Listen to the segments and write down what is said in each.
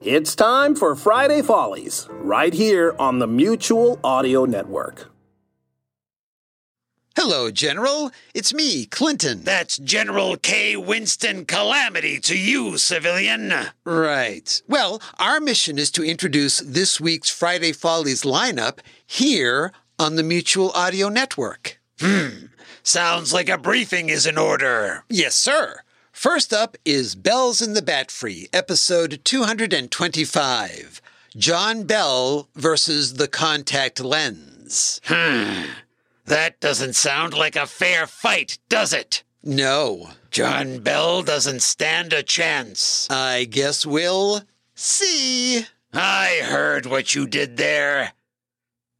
It's time for Friday Follies, right here on the Mutual Audio Network. Hello, General. It's me, Clinton. That's General K. Winston Calamity to you, civilian. Right. Well, our mission is to introduce this week's Friday Follies lineup here on the Mutual Audio Network. Hmm. Sounds like a briefing is in order. Yes, sir. First up is Bells in the Batfry, episode 225. John Bell versus the contact lens. Hmm. That doesn't sound like a fair fight, does it? No. John Bell doesn't stand a chance. I guess we'll see. I heard what you did there.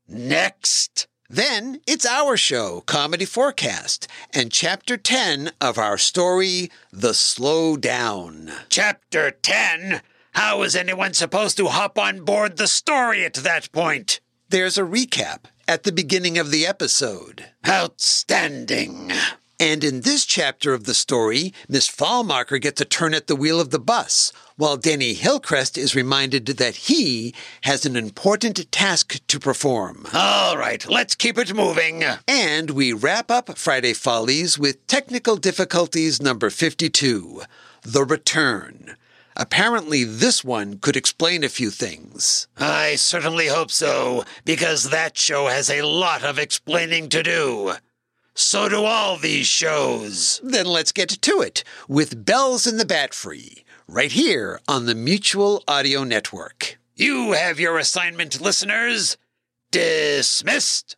Next. Then it's our show, Comedy4Cast, and Chapter 10 of our story, The Slow Down. Chapter 10? How is anyone supposed to hop on board the story at that point? There's a recap at the beginning of the episode. Outstanding. And in this chapter of the story, Miss Fallmarker gets a turn at the wheel of the bus, while Danny Hillcrest is reminded that he has an important task to perform. All right, let's keep it moving. And we wrap up Friday Follies with technical difficulties number 52 The Return. Apparently, this one could explain a few things. I certainly hope so, because that show has a lot of explaining to do. So do all these shows. Then let's get to it with Bells in the Batfry, right here on the Mutual Audio Network. You have your assignment, listeners. Dismissed.